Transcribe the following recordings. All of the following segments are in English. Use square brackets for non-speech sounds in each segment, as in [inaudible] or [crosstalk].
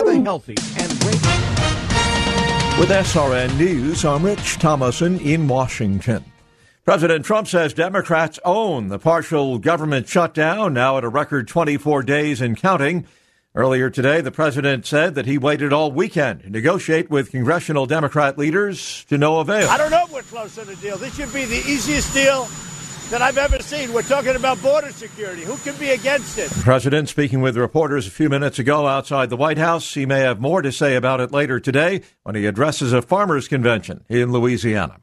Healthy and great. With SRN News, I'm Rich Thomason in Washington. President Trump says Democrats own the partial government shutdown, now at a record 24 days and counting. Earlier today, the president said that he waited all weekend to negotiate with congressional Democrat leaders to no avail. I don't know what close to the deal. This should be the easiest deal that I've ever seen. We're talking about border security. Who can be against it? The president speaking with reporters a few minutes ago outside the White House. He may have more to say about it later today when he addresses a farmers convention in Louisiana.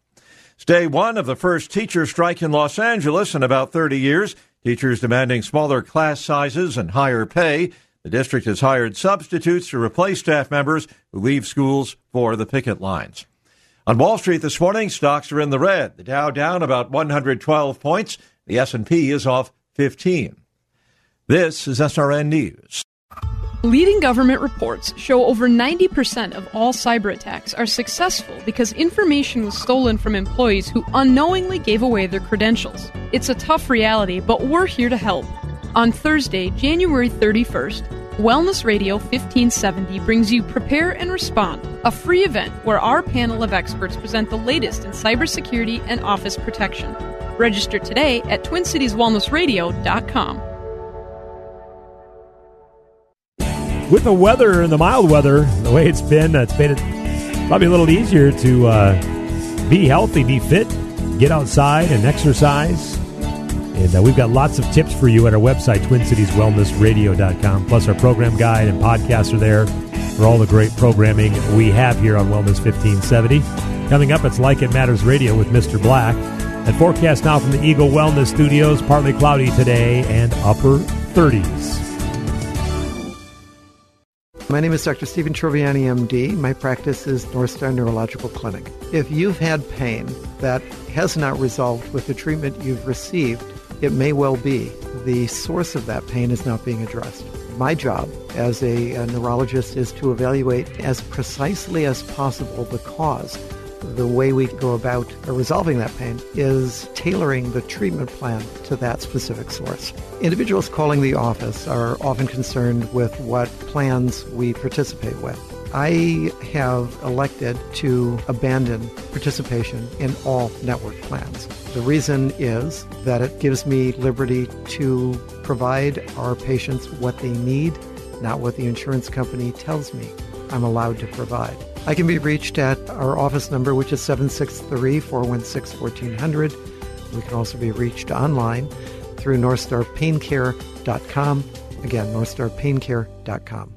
It's day one of the first teacher strike in Los Angeles in about 30 years. Teachers demanding smaller class sizes and higher pay. The district has hired substitutes to replace staff members who leave schools for the picket lines. On Wall Street this morning, stocks are in the red. The Dow down about 112 points. The S&P is off 15. This is SRN News. Leading government reports show over 90% of all cyber attacks are successful because information was stolen from employees who unknowingly gave away their credentials. It's a tough reality, but we're here to help. On Thursday, January 31st, Wellness Radio 1570 brings you Prepare and Respond, a free event where our panel of experts present the latest in cybersecurity and office protection. Register today at TwinCitiesWellnessRadio.com. With the weather and the mild weather, the way it's been, it's made it probably a little easier to uh, be healthy, be fit, get outside and exercise. And uh, we've got lots of tips for you at our website, TwinCitiesWellnessRadio.com. Plus, our program guide and podcasts are there for all the great programming we have here on Wellness 1570. Coming up, it's Like It Matters Radio with Mr. Black. And forecast now from the Eagle Wellness Studios, partly cloudy today and upper 30s. My name is Dr. Stephen Troviani, MD. My practice is North Star Neurological Clinic. If you've had pain that has not resolved with the treatment you've received, it may well be the source of that pain is not being addressed. My job as a, a, neurologist is to evaluate as precisely as possible the cause. The way we go about resolving that pain is tailoring the treatment plan to that specific source. Individuals calling the office are often concerned with what plans we participate with. I have elected to abandon participation in all network plans. The reason is that it gives me liberty to provide our patients what they need, not what the insurance company tells me I'm allowed to provide. I can be reached at our office number, which is 763 416 1400. We can also be reached online through NorthstarPainCare.com. Again, NorthstarPainCare.com.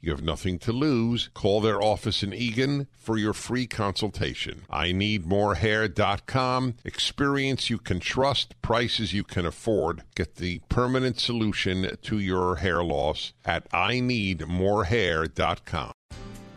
You have nothing to lose. Call their office in Eagan for your free consultation. I need morehair.com. Experience you can trust, prices you can afford. Get the permanent solution to your hair loss at I need morehair.com.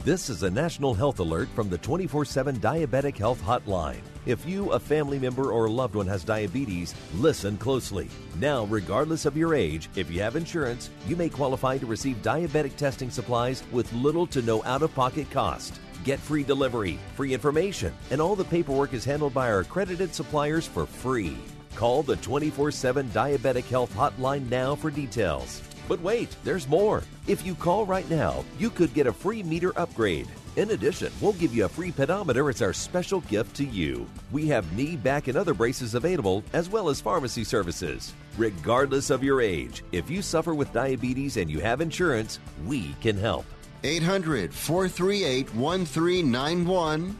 This is a national health alert from the 24 7 Diabetic Health Hotline. If you, a family member, or loved one has diabetes, listen closely. Now, regardless of your age, if you have insurance, you may qualify to receive diabetic testing supplies with little to no out of pocket cost. Get free delivery, free information, and all the paperwork is handled by our accredited suppliers for free. Call the 24 7 Diabetic Health Hotline now for details. But wait, there's more. If you call right now, you could get a free meter upgrade. In addition, we'll give you a free pedometer as our special gift to you. We have knee, back, and other braces available, as well as pharmacy services. Regardless of your age, if you suffer with diabetes and you have insurance, we can help. 800 438 1391.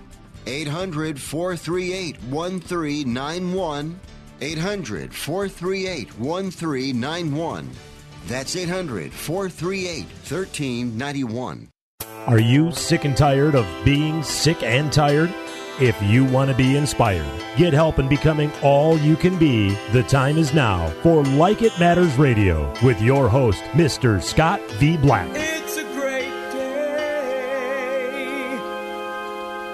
800 438 1391. 800 438 1391. That's 800 438 1391. Are you sick and tired of being sick and tired? If you want to be inspired, get help in becoming all you can be, the time is now for Like It Matters Radio with your host, Mr. Scott V. Black. It's a great day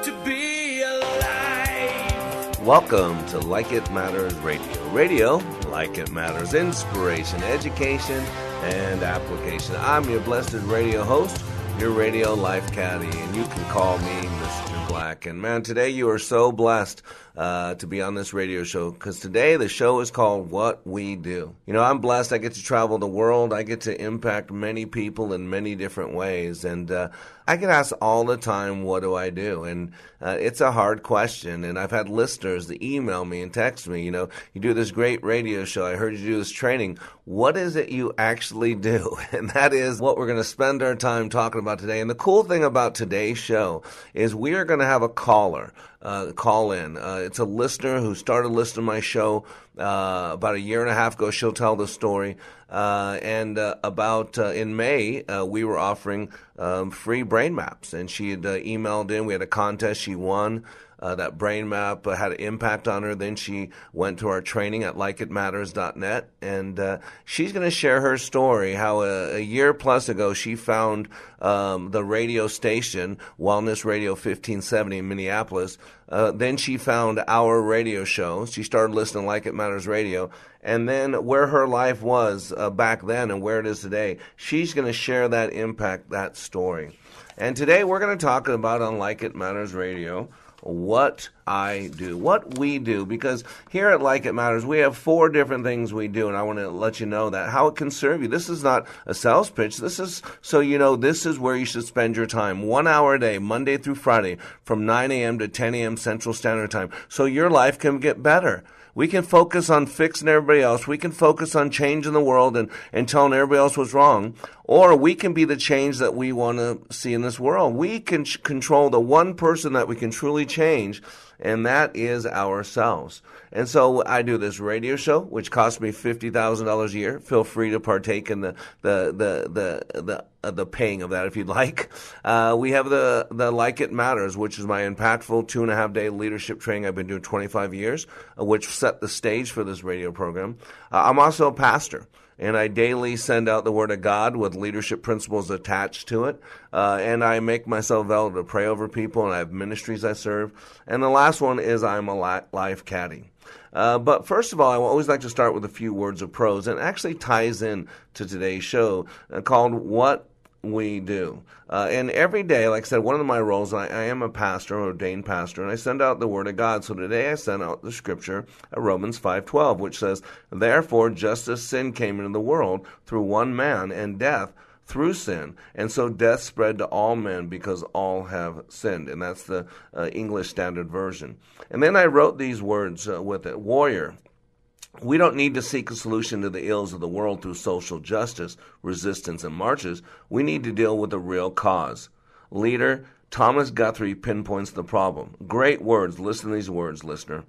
to be alive. Welcome to Like It Matters Radio. Radio, like it matters, inspiration, education, and application. I'm your blessed radio host, your radio life caddy, and you can call me Mr. Black. And man, today you are so blessed uh, to be on this radio show because today the show is called What We Do. You know, I'm blessed. I get to travel the world. I get to impact many people in many different ways. And uh, I get asked all the time, What do I do? And uh, it's a hard question. And I've had listeners that email me and text me, you know, you do this great radio show. I heard you do this training. What is it you actually [laughs] do? And that is what we're going to spend our time talking about today. And the cool thing about today's show is we are going to have a caller uh, call in. Uh, it's a listener who started listening to my show uh, about a year and a half ago. She'll tell the story. Uh, and uh, about uh, in May, we were offering um, free brain maps, and she had emailed in. We had a contest. She won. Uh, that brain map uh, had an impact on her. Then she went to our training at likeitmatters.net, and uh, she's going to share her story how a, a, year plus ago she found um, the radio station, Wellness Radio 1570 in Minneapolis. Uh, then she found our radio show. She started listening to Like It Matters Radio. And then where her life was uh, back then and where it is today, she's going to share that impact, that story. And today we're going to talk about on Like It Matters Radio what I do, what we do, because here at Like It Matters, we have four different things we do, and I want to let you know that how it can serve you. This is not a sales pitch. This is so you know this is where you should spend your time. One hour a day, Monday through Friday, from 9 a.m. to 10 a.m. Central Standard Time, so your life can get better. We can focus on fixing everybody else. We can focus on changing the world and, and telling everybody else what's wrong. Or we can be the change that we want to see in this world. We can ch- control the one person that we can truly change, and that is ourselves. And so I do this radio show, which costs me fifty thousand dollars a year. Feel free to partake in the the the the the, uh, the paying of that if you'd like. [laughs] Uh, we have the the Like It Matters, which is my impactful two and a half day leadership training I've been doing twenty five years, uh, which set the stage for this radio program. Uh, I'm also a pastor and I daily send out the Word of God with leadership principles attached to it. Uh, and I make myself available to pray over people, and I have ministries I serve. And the last one is I'm a life caddy. Uh, but first of all, I always like to start with a few words of prose, and actually ties in to today's show uh, called "What we do. Uh, and every day, like I said, one of my roles, I, I am a pastor, ordained pastor, and I send out the Word of God. So today I sent out the scripture, uh, Romans 5.12, which says, Therefore, just as sin came into the world through one man, and death through sin. And so death spread to all men because all have sinned. And that's the uh, English Standard Version. And then I wrote these words uh, with it Warrior, we don't need to seek a solution to the ills of the world through social justice, resistance, and marches. We need to deal with the real cause. Leader Thomas Guthrie pinpoints the problem. Great words. Listen to these words, listener.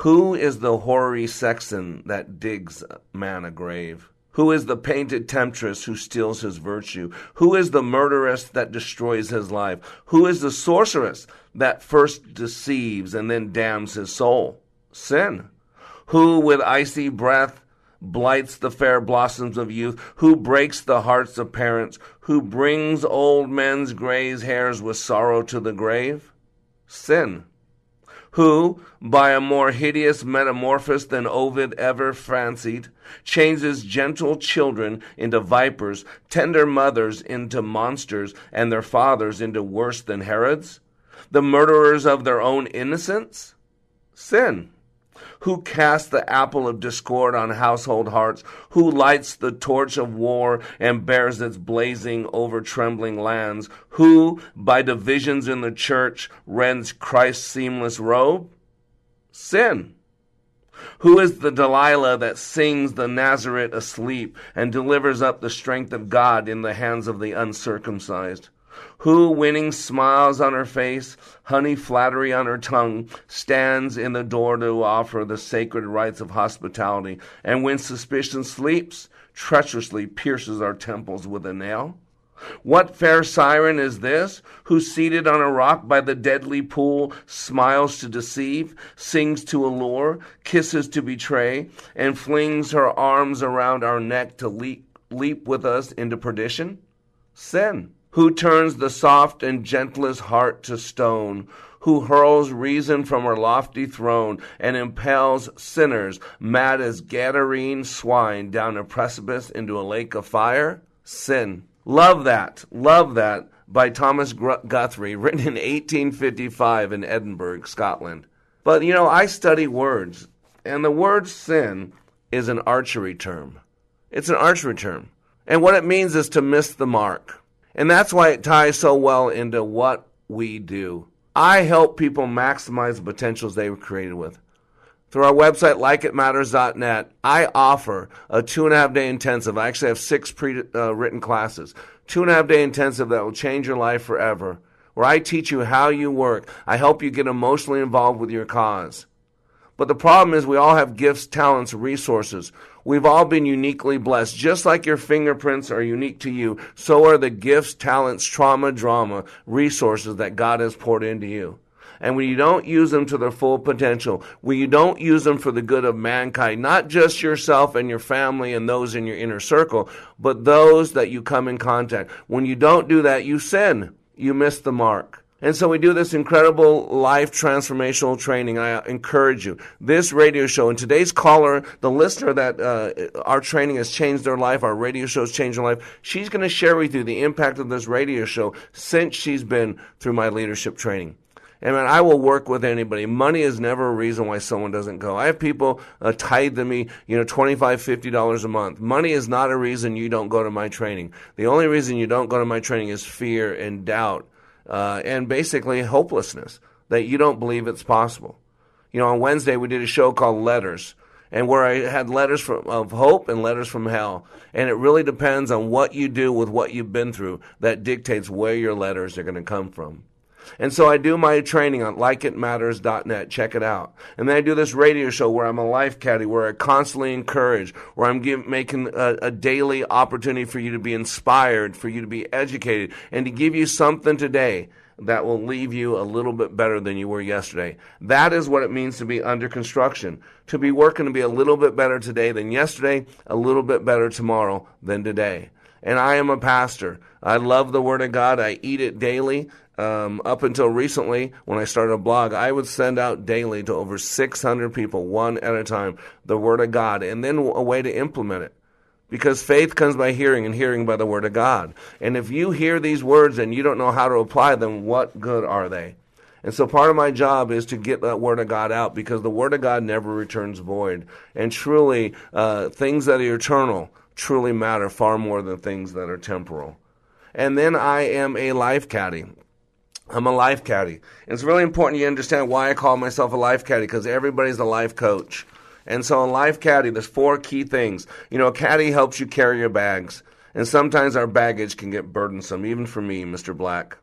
Who is the hoary sexton that digs man a grave? Who is the painted temptress who steals his virtue? Who is the murderess that destroys his life? Who is the sorceress that first deceives and then damns his soul? Sin who with icy breath blights the fair blossoms of youth, who breaks the hearts of parents, who brings old men's gray hairs with sorrow to the grave? Sin. Who, by a more hideous metamorphosis than Ovid ever fancied, changes gentle children into vipers, tender mothers into monsters, and their fathers into worse than Herods? The murderers of their own innocence? Sin Who casts the apple of discord on household hearts? Who lights the torch of war and bears its blazing over trembling lands? Who, by divisions in the church, rends Christ's seamless robe? Sin. Who is the Delilah that sings the Nazarite asleep and delivers up the strength of God in the hands of the uncircumcised? Who, winning smiles on her face, honey flattery on her tongue, stands in the door to offer the sacred rites of hospitality, and when suspicion sleeps, treacherously pierces our temples with a nail? What fair siren is this, who seated on a rock by the deadly pool smiles to deceive, sings to allure, kisses to betray, and flings her arms around our neck to leap, leap with us into perdition? Sin who turns the soft and gentlest heart to stone, who hurls reason from her lofty throne and impels sinners, mad as Gadarene swine, down a precipice into a lake of fire? Sin. Love that. Love that by Thomas Guthrie, [laughs] written in 1855 in Edinburgh, Scotland. But you know, I study words, and the word sin is an archery term. It's an archery term. And what it means is to miss the mark. And that's why it ties so well into what we do. I help people maximize the potentials they were created with. Through our website, likeitmatters.net, I offer a two and a half day intensive. I actually have six pre uh, written classes. Two and a half day intensive that will change your life forever, where I teach you how you work. I help you get emotionally involved with your cause. But the problem is, we all have gifts, talents, resources. We've all been uniquely blessed. Just like your fingerprints are unique to you, so are the gifts, talents, trauma, drama, resources that God has poured into you. And when you don't use them to their full potential, when you don't use them for the good of mankind, not just yourself and your family and those in your inner circle, but those that you come in contact, when you don't do that, you sin. You miss the mark. And so we do this incredible life transformational training. I encourage you. This radio show and today's caller, the listener that uh, our training has changed their life, our radio show has changed their life, she's going to share with you the impact of this radio show since she's been through my leadership training. And man, I will work with anybody. Money is never a reason why someone doesn't go. I have people uh, tithe to me, you know, $25, $50 a month. Money is not a reason you don't go to my training. The only reason you don't go to my training is fear and doubt uh, and basically hopelessness that you don't believe it's possible. You know, on Wednesday we did a show called Letters, and where I had letters from, of hope and letters from hell. And it really depends on what you do with what you've been through that dictates where your letters are going to come from. And so I do my training on likeitmatters.net. Check it out. And then I do this radio show where I'm a life caddy, where I constantly encourage, where I'm give, making a, a daily opportunity for you to be inspired, for you to be educated, and to give you something today that will leave you a little bit better than you were yesterday. That is what it means to be under construction. To be working to be a little bit better today than yesterday, a little bit better tomorrow than today. And I am a pastor. I love the Word of God. I eat it daily. Um, up until recently, when I started a blog, I would send out daily to over 600 people, one at a time, the Word of God, and then a way to implement it. Because faith comes by hearing, and hearing by the Word of God. And if you hear these words and you don't know how to apply them, what good are they? And so part of my job is to get that Word of God out because the Word of God never returns void. And truly, uh, things that are eternal truly matter far more than things that are temporal. And then I am a life caddy. I'm a life caddy. It's really important you understand why I call myself a life caddy because everybody's a life coach. And so in life caddy, there's four key things. You know, a caddy helps you carry your bags. And sometimes our baggage can get burdensome, even for me, Mr. Black.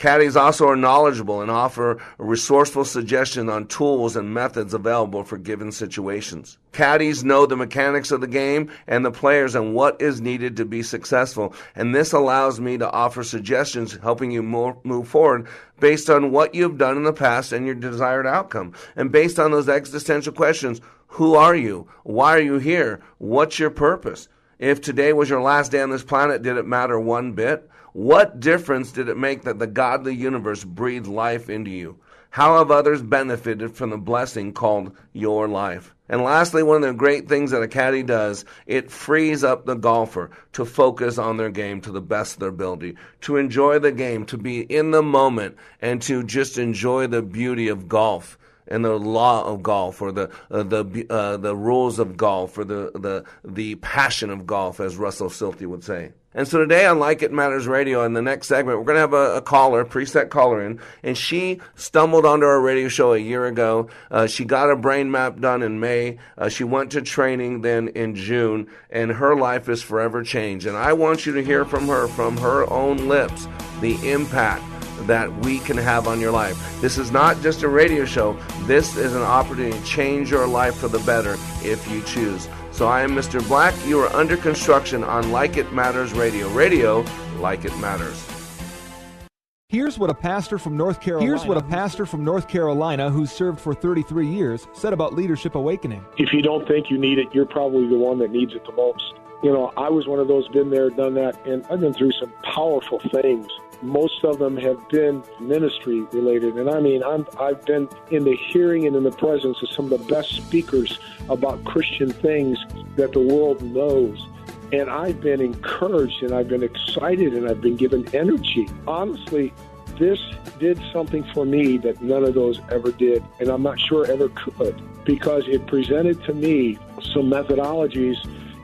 Caddies also are knowledgeable and offer resourceful suggestions on tools and methods available for given situations. Caddies know the mechanics of the game and the players and what is needed to be successful, and this allows me to offer suggestions helping you move forward based on what you've done in the past and your desired outcome. And based on those existential questions, who are you? Why are you here? What's your purpose? If today was your last day on this planet, did it matter one bit? What difference did it make that the godly universe breathed life into you? How have others benefited from the blessing called your life? And lastly, one of the great things that a caddy does, it frees up the golfer to focus on their game to the best of their ability, to enjoy the game, to be in the moment, and to just enjoy the beauty of golf and the law of golf or the uh, the uh, the rules of golf or the the the passion of golf, as Russell Silty would say. And so today on Like It Matters Radio, in the next segment, we're going to have a, a caller, preset caller in, and she stumbled onto our radio show a year ago. Uh, she got a brain map done in May. Uh, she went to training then in June, and her life is forever changed. And I want you to hear from her, from her own lips, the impact that we can have on your life. This is not just a radio show. This is an opportunity to change your life for the better if you choose. So I am Mr. Black. You are under construction on Like It Matters Radio. Radio, like it matters. Here's what a pastor from North Carolina Here's what a pastor from North Carolina who's served for 33 years said about Leadership Awakening. If you don't think you need it, you're probably the one that needs it the most. You know, I was one of those been there, done that, and I've been through some powerful things most of them have been ministry related. And I mean, I'm, I've been in the hearing and in the presence of some of the best speakers about Christian things that the world knows. And I've been encouraged and I've been excited and I've been given energy. Honestly, this did something for me that none of those ever did, and I'm not sure ever could, because it presented to me some methodologies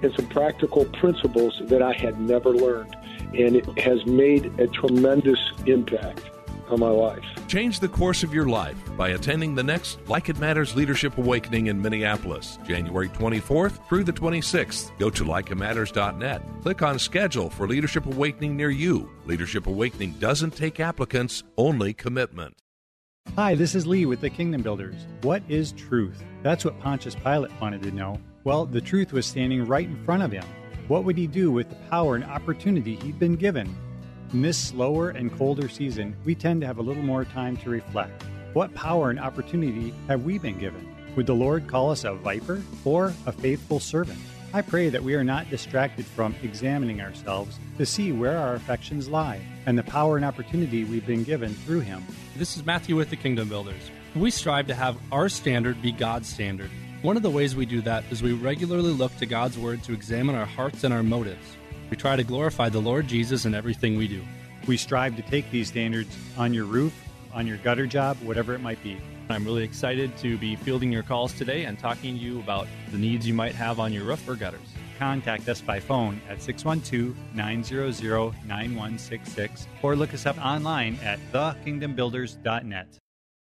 and some practical principles that I had never learned and it has made a tremendous impact on my life. Change the course of your life by attending the next Like It Matters Leadership Awakening in Minneapolis, January 24th through the 26th. Go to likeitmatters.net. Click on Schedule for Leadership Awakening near you. Leadership Awakening doesn't take applicants, only commitment. Hi, this is Lee with the Kingdom Builders. What is truth? That's what Pontius Pilate wanted to know. Well, the truth was standing right in front of him. What would he do with the power and opportunity he'd been given? In this slower and colder season, we tend to have a little more time to reflect. What power and opportunity have we been given? Would the Lord call us a viper or a faithful servant? I pray that we are not distracted from examining ourselves to see where our affections lie and the power and opportunity we've been given through Him. This is Matthew with the Kingdom Builders. We strive to have our standard be God's standard. One of the ways we do that is we regularly look to God's Word to examine our hearts and our motives. We try to glorify the Lord Jesus in everything we do. We strive to take these standards on your roof, on your gutter job, whatever it might be. I'm really excited to be fielding your calls today and talking to you about the needs you might have on your roof or gutters. Contact us by phone at 612 900 9166 or look us up online at thekingdombuilders.net.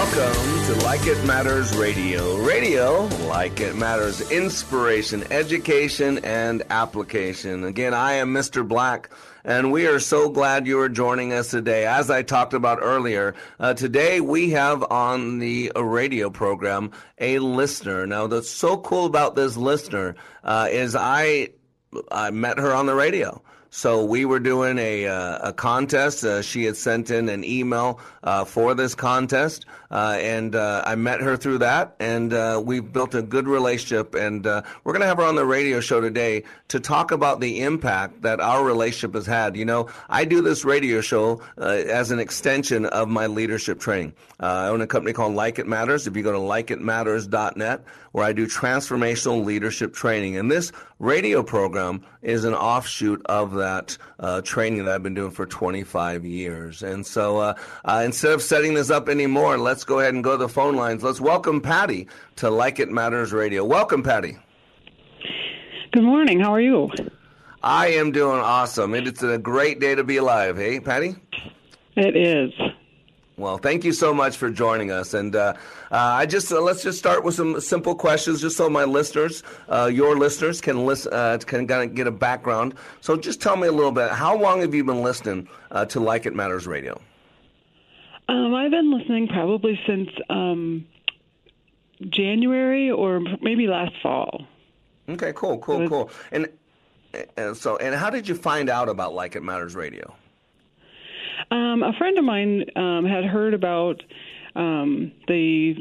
Welcome to Like It Matters Radio. Radio, like it matters, inspiration, education, and application. Again, I am Mr. Black, and we are so glad you are joining us today. As I talked about earlier, uh, today we have on the radio program a listener. Now, that's so cool about this listener uh, is I I met her on the radio. So we were doing a, uh, a contest. Uh, she had sent in an email uh, for this contest, uh, and uh, I met her through that, and uh, we've built a good relationship. And we're going to have her on the radio show today to talk about the impact that our relationship has had. You know, I do this radio show as an extension of my leadership training. I own a company called Like It Matters. If you go to likeitmatters.net, where I do transformational leadership training, and this radio program is an offshoot of that uh, training that I've been doing for 25 years. And so uh, uh, instead of setting this up anymore, let's go ahead and go to the phone lines. Let's welcome Patty to Like It Matters Radio. Welcome, Patty. Good morning. How are you? I am doing awesome. It's a great day to be alive. Hey, Patty? It is. Well, thank you so much for joining us, and uh, uh, I just uh, let's just start with some simple questions, just so my listeners, uh, your listeners, can listen, uh, can kind of get a background. So, just tell me a little bit. How long have you been listening uh, to Like It Matters Radio? Um, I've been listening probably since um, January or maybe last fall. Okay, cool, cool, cool. And, and so, and how did you find out about Like It Matters Radio? Um, a friend of mine um, had heard about um, the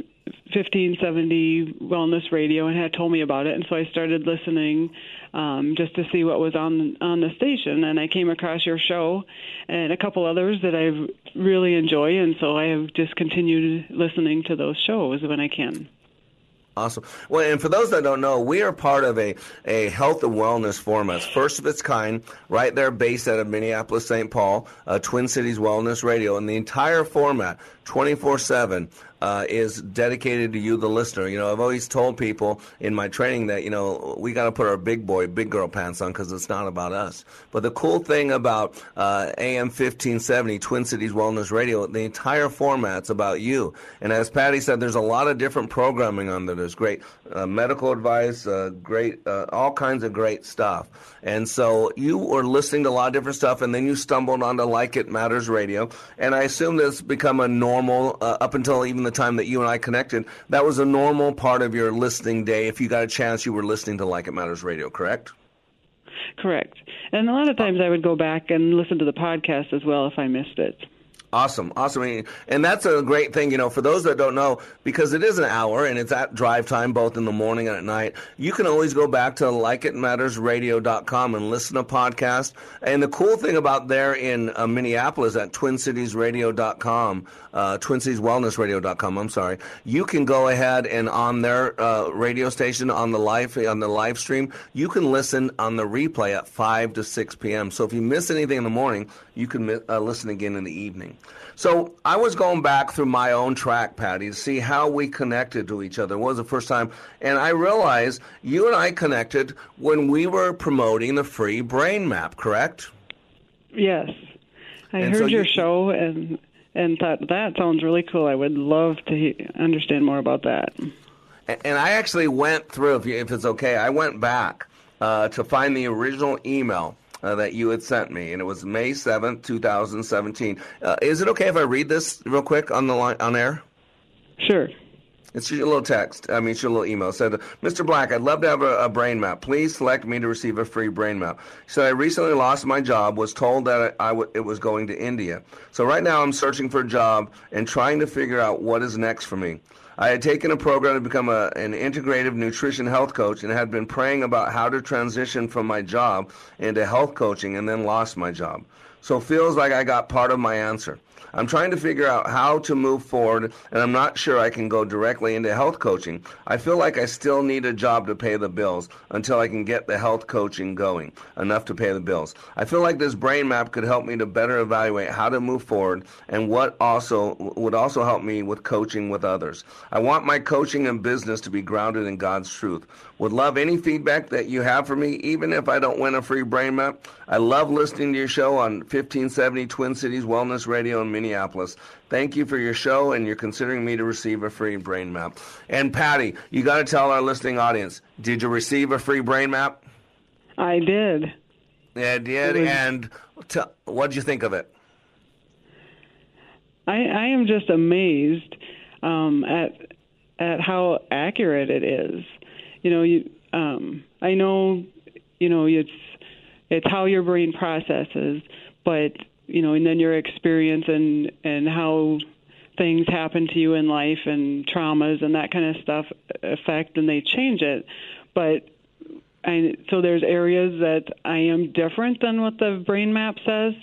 1570 Wellness Radio and had told me about it, and so I started listening um, just to see what was on on the station. And I came across your show and a couple others that I really enjoy, and so I have just continued listening to those shows when I can. Awesome. Well, and for those that don't know, we are part of a, a health and wellness format, first of its kind, right there based out of Minneapolis, St. Paul, uh, Twin Cities Wellness Radio. And the entire format, 24 7, uh, is dedicated to you, the listener. You know, I've always told people in my training that, you know, we got to put our big boy, big girl pants on because it's not about us. But the cool thing about uh, AM 1570, Twin Cities Wellness Radio, the entire format's about you. And as Patty said, there's a lot of different programming on there. There's great uh, medical advice, uh, great, uh, all kinds of great stuff. And so you were listening to a lot of different stuff, and then you stumbled onto Like It Matters Radio. And I assume that's become a normal, uh, up until even the time that you and I connected, that was a normal part of your listening day. If you got a chance, you were listening to Like It Matters Radio, correct? Correct. And a lot of times I would go back and listen to the podcast as well if I missed it. Awesome, awesome, and that's a great thing, you know, for those that don't know, because it is an hour and it's at drive time, both in the morning and at night. You can always go back to likeitmattersradio.com and listen to podcast. And the cool thing about there in uh, Minneapolis at twincitiesradio.com, uh, twincitieswellnessradio.com, I'm sorry, you can go ahead and on their uh, radio station on the live on the live stream, you can listen on the replay at five to six p.m. So if you miss anything in the morning, you can uh, listen again in the evening. So I was going back through my own track, Patty, to see how we connected to each other. It was the first time, and I realized you and I connected when we were promoting the free brain map. Correct? Yes, I And heard so your you- show and and thought that sounds really cool. I would love to he- understand more about that. A- And I actually went through, if, you, if it's okay, I went back uh, to find the original email uh, that you had sent me, and it was May seventh, 2017. Uh, is it okay if I read this real quick on the line, on air? Sure. It's your little text. I mean, it's your little email. It said, Mr. Black, I'd love to have a, a brain map. Please select me to receive a free brain map. He said, I recently lost my job, was told that I, I w- it was going to India. So right now I'm searching for a job and trying to figure out what is next for me. I had taken a program to become a, an integrative nutrition health coach and had been praying about how to transition from my job into health coaching and then lost my job. So feels like I got part of my answer. I'm trying to figure out how to move forward, and I'm not sure I can go directly into health coaching. I feel like I still need a job to pay the bills until I can get the health coaching going, enough to pay the bills. I feel like this brain map could help me to better evaluate how to move forward and what also would also help me with coaching with others. I want my coaching and business to be grounded in God's truth. Would love any feedback that you have for me, even if I don't win a free brain map. I love listening to your show on 1570 Twin Cities Wellness Radio in Minneapolis. Thank you for your show, and you're considering me to receive a free brain map. And Patty, you got to tell our listening audience: Did you receive a free brain map? I did. Yeah, did. Was- And t- what did you think of it? I, I am just amazed um, at at how accurate it is. You know, you um, I know, you know, it's it's how your brain processes, but you know, and then your experience and and how things happen to you in life and traumas and that kind of stuff affect and they change it. But I, so there's areas that I am different than what the brain map says,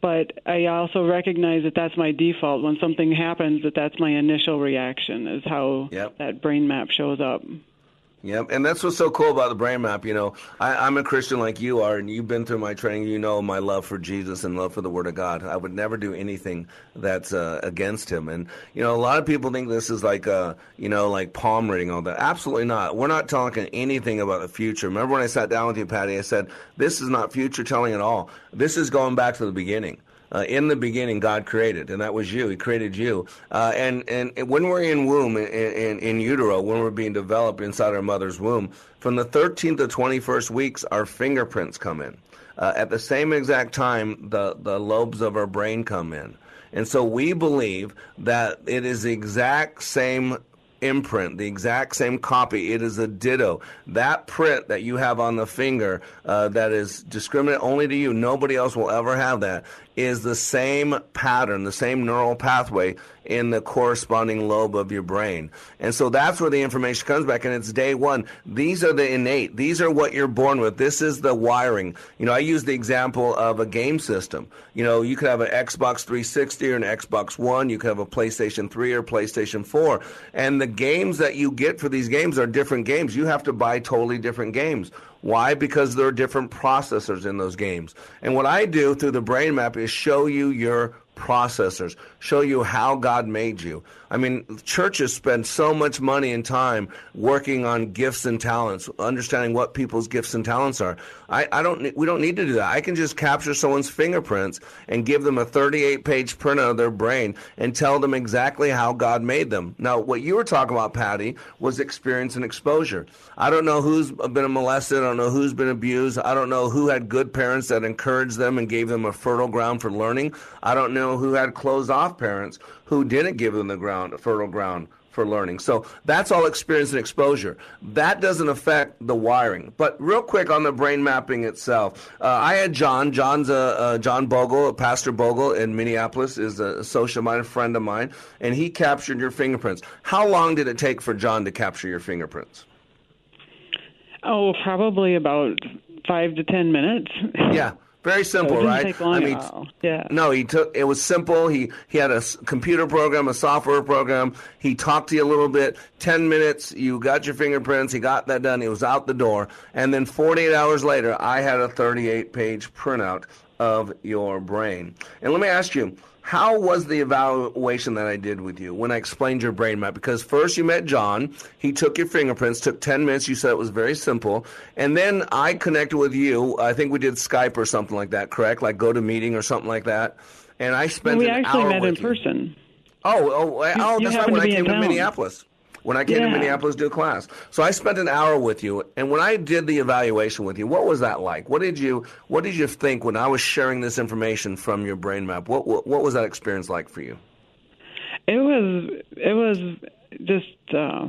but I also recognize that that's my default. When something happens, that that's my initial reaction is how Yep. that brain map shows up. Yep, and that's what's so cool about the brain map. You know, I, I'm a Christian like you are, and you've been through my training. You know my love for Jesus and love for the Word of God. I would never do anything that's uh, against Him. And you know, a lot of people think this is like, uh, you know, like palm reading all that. Absolutely not. We're not talking anything about the future. Remember when I sat down with you, Patty? I said this is not future telling at all. This is going back to the beginning. Uh, in the beginning, God created, and that was you. He created you. Uh, and, and when we're in womb, in, in, in utero, when we're being developed inside our mother's womb, from the 13th to 21st weeks, our fingerprints come in. Uh, at the same exact time, the, the lobes of our brain come in. And so we believe that it is the exact same imprint, the exact same copy. It is a ditto. That print that you have on the finger uh, that is discriminate only to you, nobody else will ever have that, is the same pattern, the same neural pathway in the corresponding lobe of your brain. And so that's where the information comes back, and it's day one. These are the innate. These are what you're born with. This is the wiring. You know, I use the example of a game system. You know, you could have an Xbox 360 or an Xbox One. You could have a PlayStation 3 or PlayStation 4. And the games that you get for these games are different games. You have to buy totally different games. Why? Because there are different processors in those games. And what I do through the brain map is show you your processors, show you how God made you. I mean, churches spend so much money and time working on gifts and talents, understanding what people's gifts and talents are. I, I don't. We don't need to do that. I can just capture someone's fingerprints and give them a 38-page printout of their brain and tell them exactly how God made them. Now, what you were talking about, Patty, was experience and exposure. I don't know who's been molested. I don't know who's been abused. I don't know who had good parents that encouraged them and gave them a fertile ground for learning. I don't know who had parents who didn't give them the ground, fertile ground for learning. So that's all experience and exposure. That doesn't affect the wiring. But real quick on the brain mapping itself, uh, I had John. John's a, John Bogle, Pastor Bogle in Minneapolis, is a social minded friend of mine, and he captured your fingerprints. How long did it take for John to capture your fingerprints? Oh, probably about five to ten minutes. Yeah. Very simple, so right? I mean, yeah. No, he took. It was simple. He he had a computer program, a software program. He talked to you a little bit. Ten minutes, you got your fingerprints. He got that done. He was out the door, and then 48 hours later, I had a 38-page printout of your brain. And let me ask you, how was the evaluation that I did with you when I explained your brain map? Because first you met John, he took your fingerprints, took 10 minutes, you said it was very simple, and then I connected with you. I think we did Skype or something like that, correct? Like GoToMeeting or something like that. And I spent well, we an actually met in you. person. Oh, oh, oh, You- you that's right. When I came to. Minneapolis. When I came to Minneapolis to do a class. So I spent an hour with you and when I did the evaluation with you, what was that like? What did you what did you think when I was sharing this information from your brain map? What what, what was that experience like for you? It was it was just uh,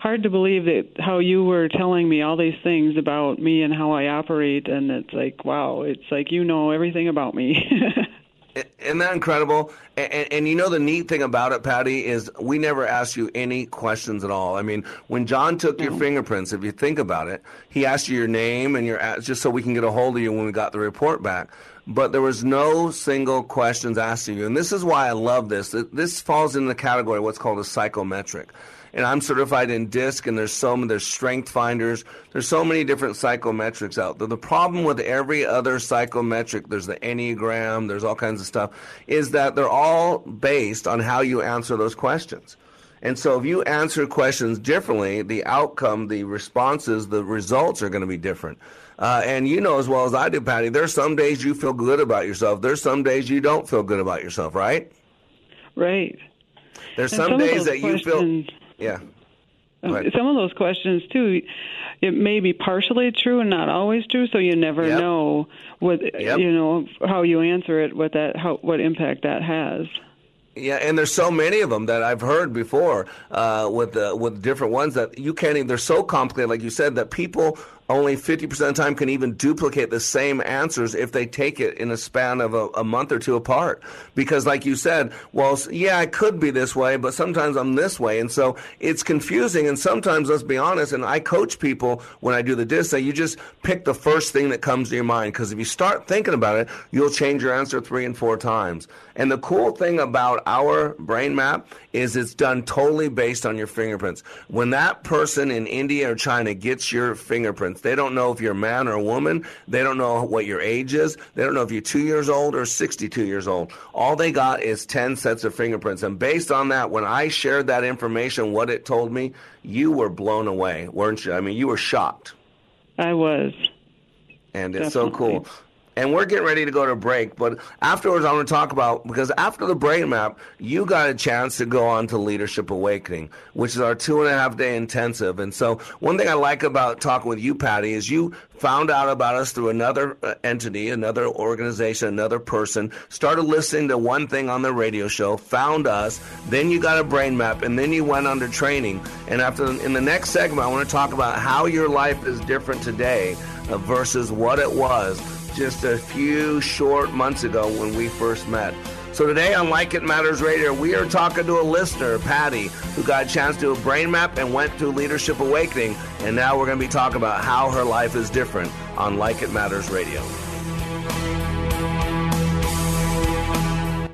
hard to believe that how you were telling me all these things about me and how I operate, and it's like wow, it's like you know everything about me. [laughs] Isn't that incredible? And, and, and you know the neat thing about it, Patty, is we never asked you any questions at all. I mean, when John took your fingerprints, if you think about it, he asked you your name and your just so we can get a hold of you when we got the report back. But there was no single questions asked of you, and this is why I love this. This falls in the category of what's called a psychometric. And I'm certified in DISC, and there's so many, there's strength finders. There's so many different psychometrics out there. The problem with every other psychometric, there's the Enneagram, there's all kinds of stuff, is that they're all based on how you answer those questions. And so if you answer questions differently, the outcome, the responses, the results are going to be different. Uh, and you know as well as I do, Patty, there's some days you feel good about yourself. There's some days you don't feel good about yourself, right? right. There's some, some days that you feel, yeah. Some of those questions too, it may be partially true and not always true, so you never Yep. know what Yep. you know how you answer it, what that how what impact that has. Yeah, and there's so many of them that I've heard before uh, with the, with different ones that you can't even. They're so complicated, like you said, that people only 50% of the time can even duplicate the same answers if they take it in a span of a, a month or two apart. Because, like you said, well, yeah, I could be this way, but sometimes I'm this way, and so it's confusing. And sometimes, let's be honest, and I coach people when I do the disc, say you just pick the first thing that comes to your mind. Because if you start thinking about it, you'll change your answer three and four times. And the cool thing about our brain map is it's done totally based on your fingerprints. When that person in India or China gets your fingerprints, they don't know if you're a man or a woman. They don't know what your age is. They don't know if you're two years old or 62 years old. All they got is 10 sets of fingerprints. And based on that, when I shared that information, what it told me, you were blown away, weren't you? I mean, you were shocked. I was. and it's so cool. And we're getting ready to go to break. But afterwards, I want to talk about because after the brain map, you got a chance to go on to Leadership Awakening, which is our two and a half day intensive. And so, one thing I like about talking with you, Patty, is you found out about us through another uh, entity, another organization, another person, started listening to one thing on the radio show, found us, then you got a brain map, and then you went under training. And after in the next segment, I want to talk about how your life is different today uh, versus what it was just a few short months ago when we first met. So today on Like It Matters Radio, we are talking to a listener, Patty, who got a chance to do a brain map and went through Leadership Awakening. And now we're going to be talking about how her life is different on Like It Matters Radio.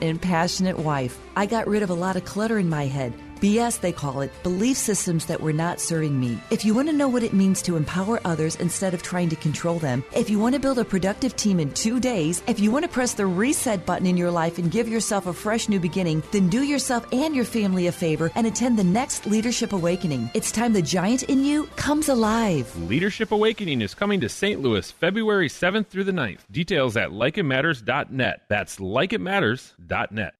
and passionate wife. I got rid of a lot of clutter in my head. BS, they call it, belief systems that were not serving me. If you want to know what it means to empower others instead of trying to control them, if you want to build a productive team in two days, if you want to press the reset button in your life and give yourself a fresh new beginning, then do yourself and your family a favor and attend the next Leadership Awakening. It's time the giant in you comes alive. Leadership Awakening is coming to St. Louis February 7th through the 9th. Details at likeitmatters.net. That's likeitmatters.net.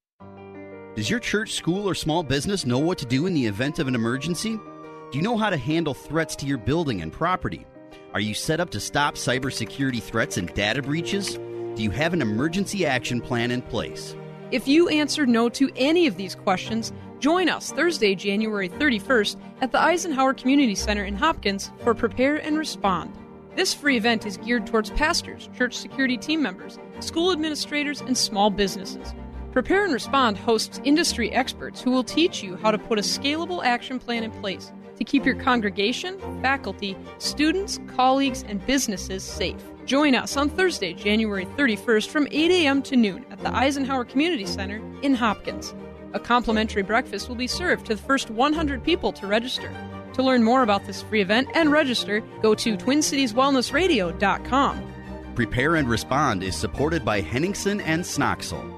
Does your church, school, or small business know what to do in the event of an emergency? Do you know how to handle threats to your building and property? Are you set up to stop cybersecurity threats and data breaches? Do you have an emergency action plan in place? If you answered no to any of these questions, join us Thursday, January 31st at the Eisenhower Community Center in Hopkins for Prepare and Respond. This free event is geared towards pastors, church security team members, school administrators, and small businesses. Prepare and Respond hosts industry experts who will teach you how to put a scalable action plan in place to keep your congregation, faculty, students, colleagues, and businesses safe. Join us on Thursday, January 31st from 8 a.m. to noon at the Eisenhower Community Center in Hopkins. A complimentary breakfast will be served to the first 100 people to register. To learn more about this free event and register, go to TwinCitiesWellnessRadio.com. Prepare and Respond is supported by Henningson and Snoxell.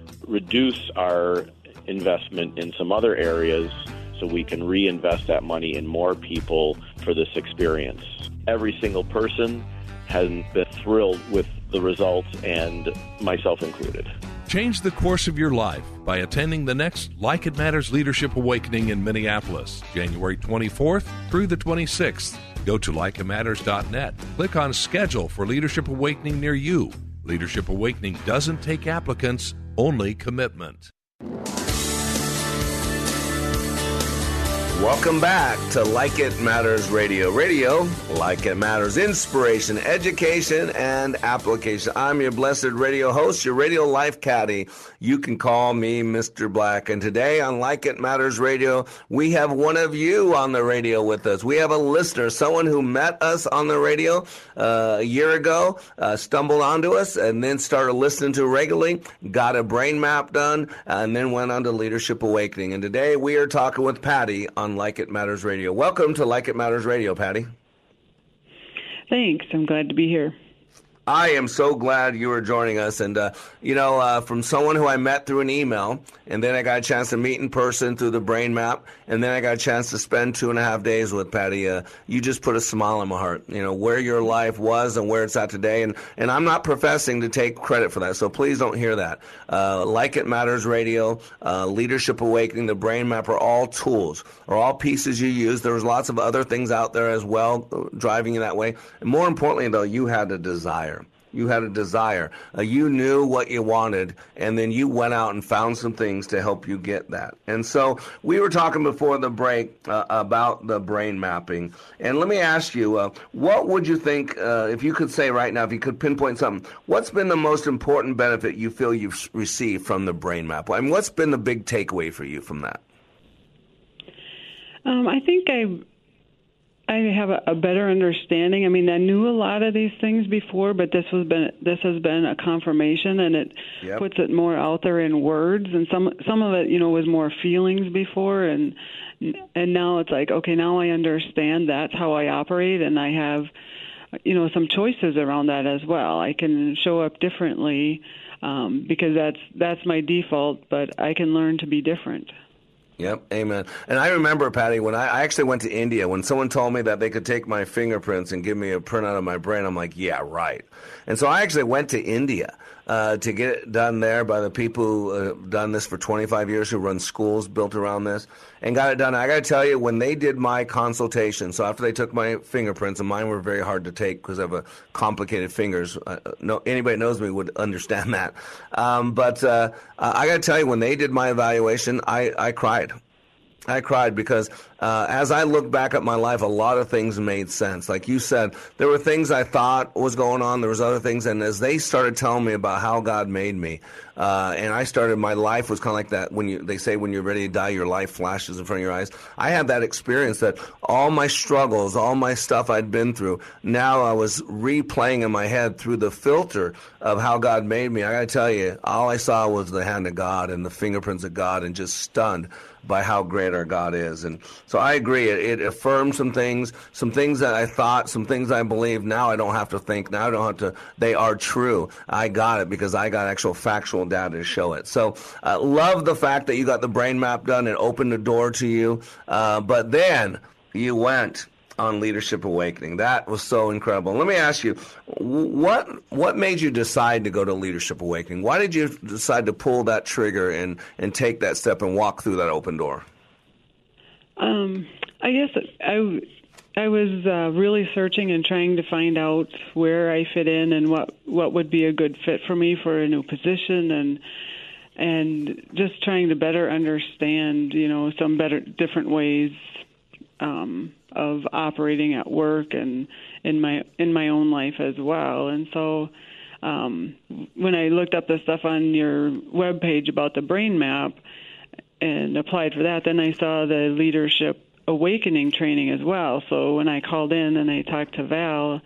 reduce our investment in some other areas so we can reinvest that money in more people for this experience. Every single person has been thrilled with the results, and myself included. Change the course of your life by attending the next Like It Matters Leadership Awakening in Minneapolis, January 24th through the 26th. Go to likeitmatters.net. Click on Schedule for Leadership Awakening near you. Leadership Awakening doesn't take applicants, only commitment. Welcome back to Like It Matters Radio. Radio, like it matters, inspiration, education, and application. I'm your blessed radio host, your radio life caddy. You can call me Mr. Black. And today on Like It Matters Radio, we have one of you on the radio with us. We have a listener, someone who met us on the radio uh, a year ago, uh, stumbled onto us, and then started listening to regularly, got a brain map done, and then went on to Leadership Awakening. And today we are talking with Patty on Like It Matters Radio. Welcome to Like It Matters Radio, Patty. Thanks. I'm glad to be here. I am so glad you are joining us. And, uh, you know, uh, from someone who I met through an email, and then I got a chance to meet in person through the brain map, and then I got a chance to spend two and a half days with Patty, uh, you just put a smile on my heart. You know, where your life was and where it's at today. And, and I'm not professing to take credit for that, so please don't hear that. Uh, like It Matters Radio, uh, Leadership Awakening, the brain map are all tools, are all pieces you use. There's lots of other things out there as well driving you that way. And more importantly, though, you had a desire You had a desire. Uh, you knew what you wanted, and then you went out and found some things to help you get that. And so we were talking before the break uh, about the brain mapping. And let me ask you, uh, what would you think, uh, if you could say right now, if you could pinpoint something, what's been the most important benefit you feel you've received from the brain map? I mean, what's been the big takeaway for you from that? Um, I think I I have a, a better understanding. I mean, I knew a lot of these things before, but this was been this has been a confirmation, and it Yep. puts it more out there in words. And some some of it, you know, was more feelings before, and and now it's like, okay, now I understand. That's how I operate, and I have, you know, some choices around that as well. I can show up differently um, because that's that's my default, but I can learn to be different. Yep, amen. And I remember, Patty, when I, I actually went to India, when someone told me that they could take my fingerprints and give me a printout of my brain, I'm like, yeah, right. And so I actually went to India uh, to get it done there by the people who uh, done this for 25 years, who run schools built around this, and got it done. I got to tell you, when they did my consultation, so after they took my fingerprints, and mine were very hard to take because I have a complicated fingers. Uh, no, anybody knows me would understand [laughs] that. Um, but uh, I got to tell you, when they did my evaluation, I, I cried. I cried because uh, as I look back at my life, a lot of things made sense. Like you said, there were things I thought was going on. There was other things, and as they started telling me about how God made me, uh, and I started, my life was kind of like that. When you they say when you're ready to die, your life flashes in front of your eyes. I had that experience that all my struggles, all my stuff I'd been through, now I was replaying in my head through the filter of how God made me. I got to tell you, all I saw was the hand of God and the fingerprints of God, and just stunned by how great our God is. And so I agree. It, it affirmed some things, some things that I thought, some things I believe. Now I don't have to think. Now I don't have to. They are true. I got it because I got actual factual data to show it. So uh, love the fact that you got the brain map done. It opened the door to you. Uh, but then you went on Leadership Awakening. That was so incredible. Let me ask you, what what made you decide to go to Leadership Awakening? Why did you decide to pull that trigger and and take that step and walk through that open door? Um, I guess I I was uh, really searching and trying to find out where I fit in and what what would be a good fit for me for a new position and and just trying to better understand, you know, some better different ways um, of operating at work and in my in my own life as well. And so um, when I looked up the stuff on your web page about the brain map and applied for that, then I saw the leadership awakening training as well. So when I called in and I talked to Val,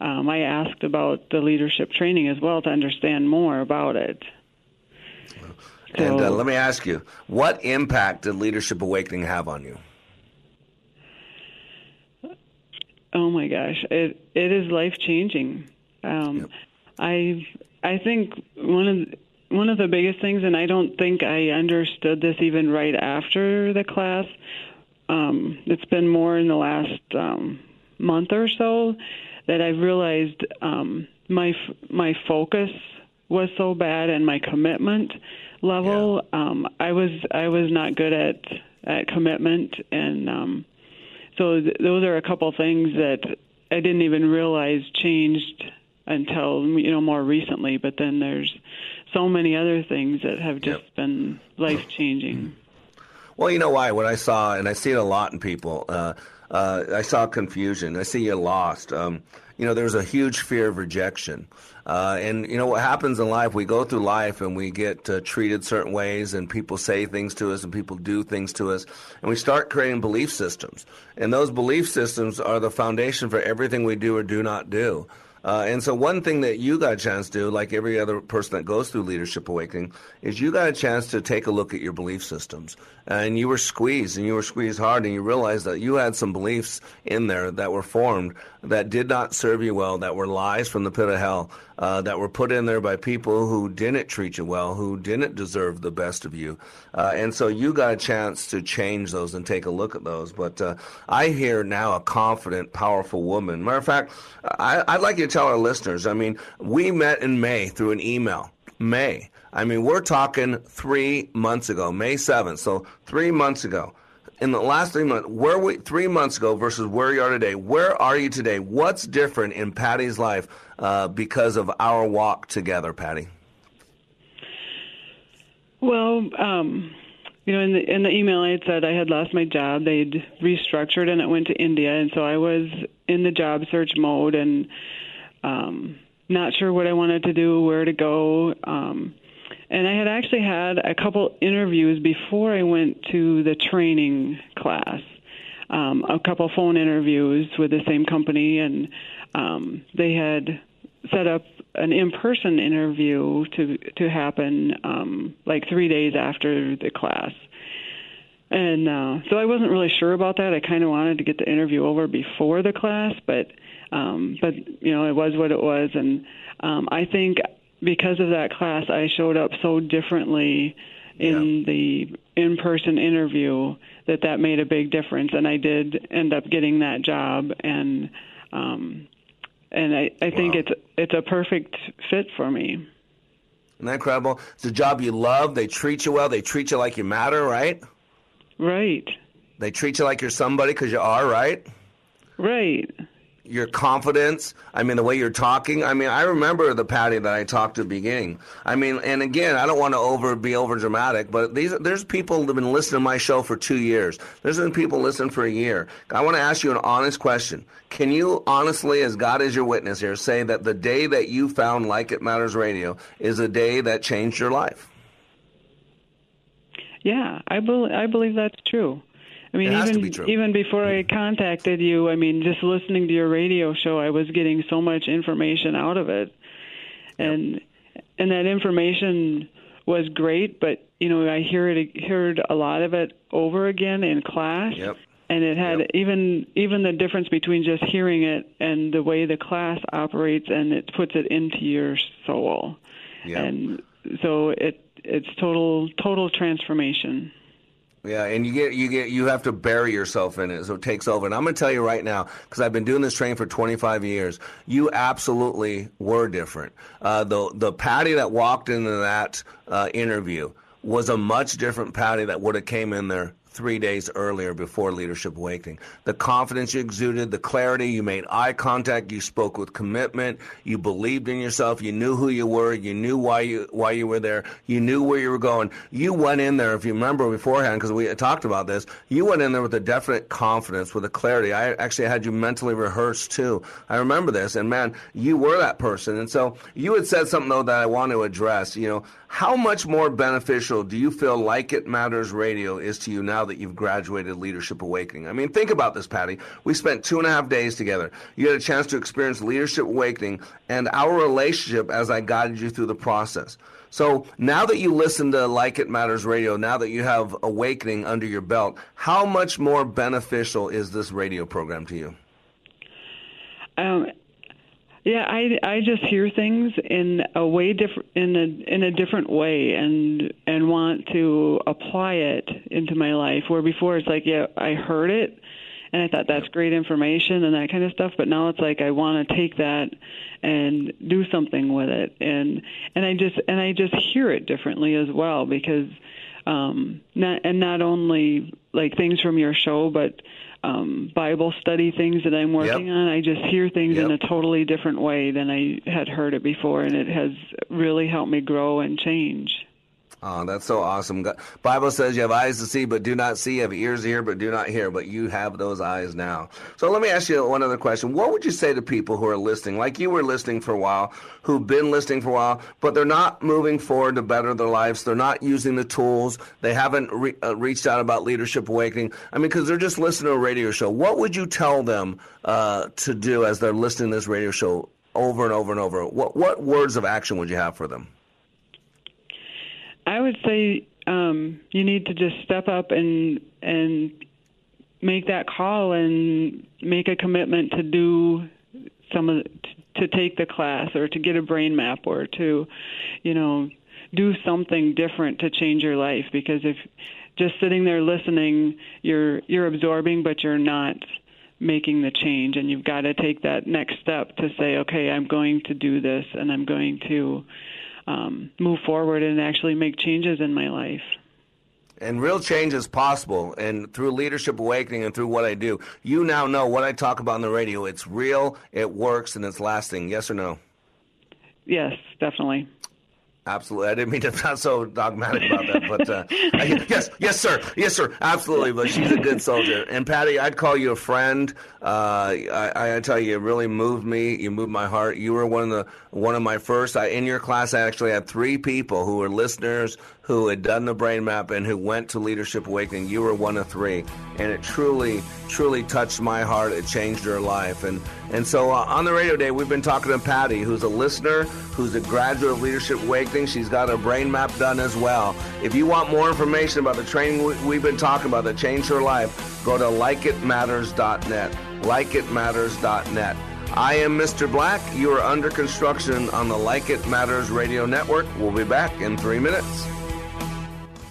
um, I asked about the leadership training as well to understand more about it. And uh, let me ask you, what impact did Leadership Awakening have on you? Oh my gosh, it it is life changing. Um, I I think one of the, one of the biggest things, and I don't think I understood this even right after the class. Um, it's been more in the last um, month or so that I've realized um, my f- my focus was so bad and my commitment level. Um, I was I was not good at at commitment and. Um, so th- those are a couple things that I didn't even realize changed until you know more recently. But then there's so many other things that have just been life changing. Well, you know why? What I saw, and I see it a lot in people. Uh, uh, I saw confusion. I see you lost. Um, you know, there's a huge fear of rejection. Uh, and you know what happens in life? We go through life and we get uh, treated certain ways, and people say things to us, and people do things to us, and we start creating belief systems. And those belief systems are the foundation for everything we do or do not do. Uh, and so, one thing that you got a chance to do, like every other person that goes through Leadership Awakening, is you got a chance to take a look at your belief systems. And you were squeezed, and you were squeezed hard, and you realized that you had some beliefs in there that were formed that did not serve you well, that were lies from the pit of hell, uh, that were put in there by people who didn't treat you well, who didn't deserve the best of you. Uh, and so you got a chance to change those and take a look at those. But uh, I hear now a confident, powerful woman. Matter of fact, I, I'd like you to tell our listeners I mean, we met in May through an email. May. I mean, we're talking three months ago, May 7th. So three months ago. in the last three months, where we three months ago versus where you are today, where are you today? What's different in Patty's life uh, because of our walk together, Patty? Well, um, you know, in the in the email I had said I had lost my job. They'd restructured and it went to India, and so I was in the job search mode and um, not sure what I wanted to do, where to go. Um, and I had actually had a couple interviews before I went to the training class. Um, a couple phone interviews with the same company, and um, they had set up an in-person interview to to happen um, like three days after the class. And uh, so I wasn't really sure about that. I kind of wanted to get the interview over before the class, but um, but you know it was what it was, and um, I think because of that class, I showed up so differently in yeah. the in-person interview that that made a big difference, and I did end up getting that job, and um, and I, I think wow. it's it's a perfect fit for me. Isn't that incredible? It's a job you love. They treat you well. They treat you like you matter, right? Right. They treat you like you're somebody because you are, right? Right your confidence. I mean, the way you're talking. I mean, I remember the Patty that I talked to beginning. I mean, and again, I don't want to over be over dramatic, but these there's people that have been listening to my show for two years. There's been people listening for a year. I want to ask you an honest question. Can you honestly, as God is your witness here, say that the day that you found Like It Matters Radio is a day that changed your life? Yeah, I, be- I believe that's true. I mean, even be even before I contacted you, I mean, just listening to your radio show, I was getting so much information out of it, and yep. and that information was great. But you know, I hear it heard a lot of it over again in class. Yep. And it had yep. even even the difference between just hearing it and the way the class operates, and it puts it into your soul. Yep. And so it it's total total transformation. Yeah, and you get you get you have to bury yourself in it, so it takes over. And I'm going to tell you right now, because I've been doing this training for 25 years, you absolutely were different. Uh, the the Patty that walked into that uh, interview was a much different Patty that would have came in there three days earlier before Leadership Awakening. The confidence you exuded, the clarity, you made eye contact, you spoke with commitment, you believed in yourself, you knew who you were, you knew why you why you were there, you knew where you were going. You went in there, if you remember beforehand, because we talked about this, you went in there with a definite confidence, with a clarity. I actually had you mentally rehearsed too. I remember this, and man, you were that person. And so you had said something though that I want to address. You know, how much more beneficial do you feel Like It Matters Radio is to you now that you've graduated Leadership Awakening? I mean, think about this, Patty. We spent two and a half days together. You had a chance to experience Leadership Awakening and our relationship as I guided you through the process. So now that you listen to Like It Matters Radio, now that you have Awakening under your belt, how much more beneficial is this radio program to you? Um, yeah, I I just hear things in a way different in a in a different way and and want to apply it into my life. Where before it's like, yeah, I heard it and I thought that's great information and that kind of stuff, but now it's like I want to take that and do something with it and and I just and I just hear it differently as well because um not and not only like things from your show but um, Bible study things that I'm working yep. on, I just hear things yep. in a totally different way than I had heard it before, and it has really helped me grow and change. Oh, that's so awesome. Bible says you have eyes to see, but do not see. You have ears to hear, but do not hear. But you have those eyes now. So let me ask you one other question. What would you say to people who are listening, like you were listening for a while, who've been listening for a while, but they're not moving forward to better their lives? They're not using the tools. They haven't re- uh, reached out about leadership awakening. I mean, because they're just listening to a radio show. What would you tell them uh, to do as they're listening to this radio show over and over and over? What what words of action would you have for them? I would say um, you need to just step up and and make that call and make a commitment to do some of to take the class or to get a brain map or to you know do something different to change your life. Because if just sitting there listening you're you're absorbing but you're not making the change. And you've got to take that next step to say okay I'm going to do this and I'm going to um, move forward and actually make changes in my life. And real change is possible. And through Leadership Awakening and through what I do, you now know what I talk about on the radio. It's real, it works, and it's lasting. Yes or no? Yes, definitely. Absolutely. I didn't mean to [laughs] sound so dogmatic about that, but uh, yes, yes, sir, yes, sir, absolutely. But she's a good soldier. And Patty, I'd call you a friend. Uh, I, I tell you, it really moved me. You moved my heart. You were one of the one of my first. I, in your class, I actually had three people who were listeners who had done the brain map and who went to Leadership Awakening. You were one of three, and it truly, truly touched my heart. It changed your life, and and so uh, on the radio day, we've been talking to Patty, who's a listener, who's a graduate of Leadership Awakening. She's got her brain map done as well. If you want more information about the training we've been talking about that changed her life, go to likeitmatters.net. Likeitmatters.net. I am Mr. Black. You are under construction on the Like It Matters radio network. We'll be back in three minutes.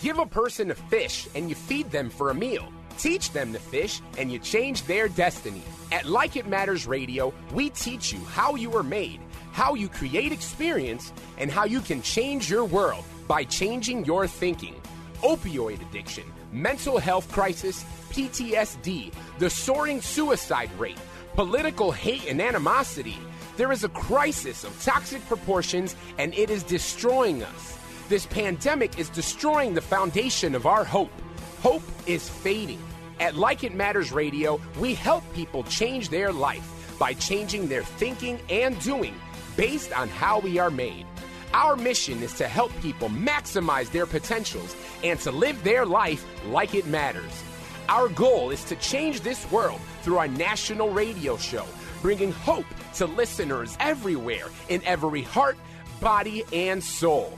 Give a person a fish and you feed them for a meal. Teach them to fish and you change their destiny. At Like It Matters Radio, we teach you how you are made, how you create experience, and how you can change your world by changing your thinking. Opioid addiction, mental health crisis, PTSD, the soaring suicide rate, political hate and animosity. There is a crisis of toxic proportions and it is destroying us. This pandemic is destroying the foundation of our hope. Hope is fading. At Like It Matters Radio, we help people change their life by changing their thinking and doing based on how we are made. Our mission is to help people maximize their potentials and to live their life like it matters. Our goal is to change this world through our national radio show, bringing hope to listeners everywhere in every heart, body, and soul.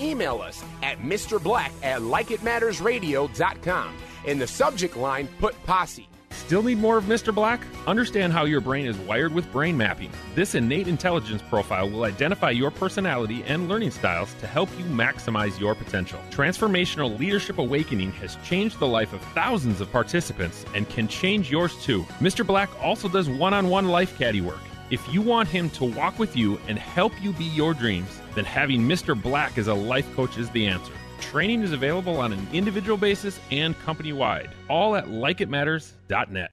Email us at Mr. Black at likeitmattersradio.com. In the subject line, put posse. Still need more of Mr. Black? Understand how your brain is wired with brain mapping. This innate intelligence profile will identify your personality and learning styles to help you maximize your potential. Transformational Leadership Awakening has changed the life of thousands of participants and can change yours too. Mr. Black also does one on one life caddy work. If you want him to walk with you and help you be your dreams, then having Mr. Black as a life coach is the answer. Training is available on an individual basis and company wide, all at likeitmatters.net.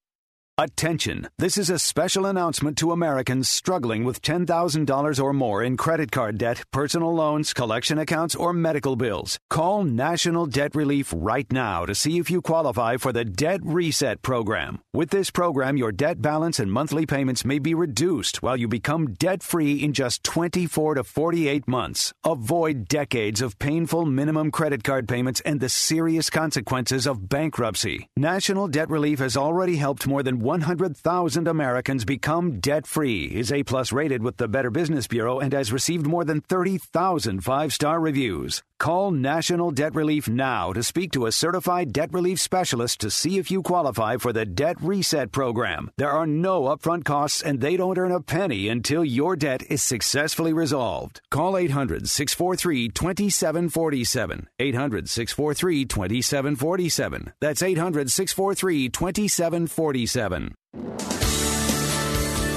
Attention! This is a special announcement to Americans struggling with $10,000 or more in credit card debt, personal loans, collection accounts, or medical bills. Call National Debt Relief right now to see if you qualify for the Debt Reset Program. With this program, your debt balance and monthly payments may be reduced while you become debt free in just 24 to 48 months. Avoid decades of painful minimum credit card payments and the serious consequences of bankruptcy. National Debt Relief has already helped more than 100,000 Americans become debt free, is A plus rated with the Better Business Bureau, and has received more than 30,000 five star reviews. Call National Debt Relief now to speak to a certified debt relief specialist to see if you qualify for the Debt Reset Program. There are no upfront costs and they don't earn a penny until your debt is successfully resolved. Call 800 643 2747. 800 643 2747. That's 800 643 2747.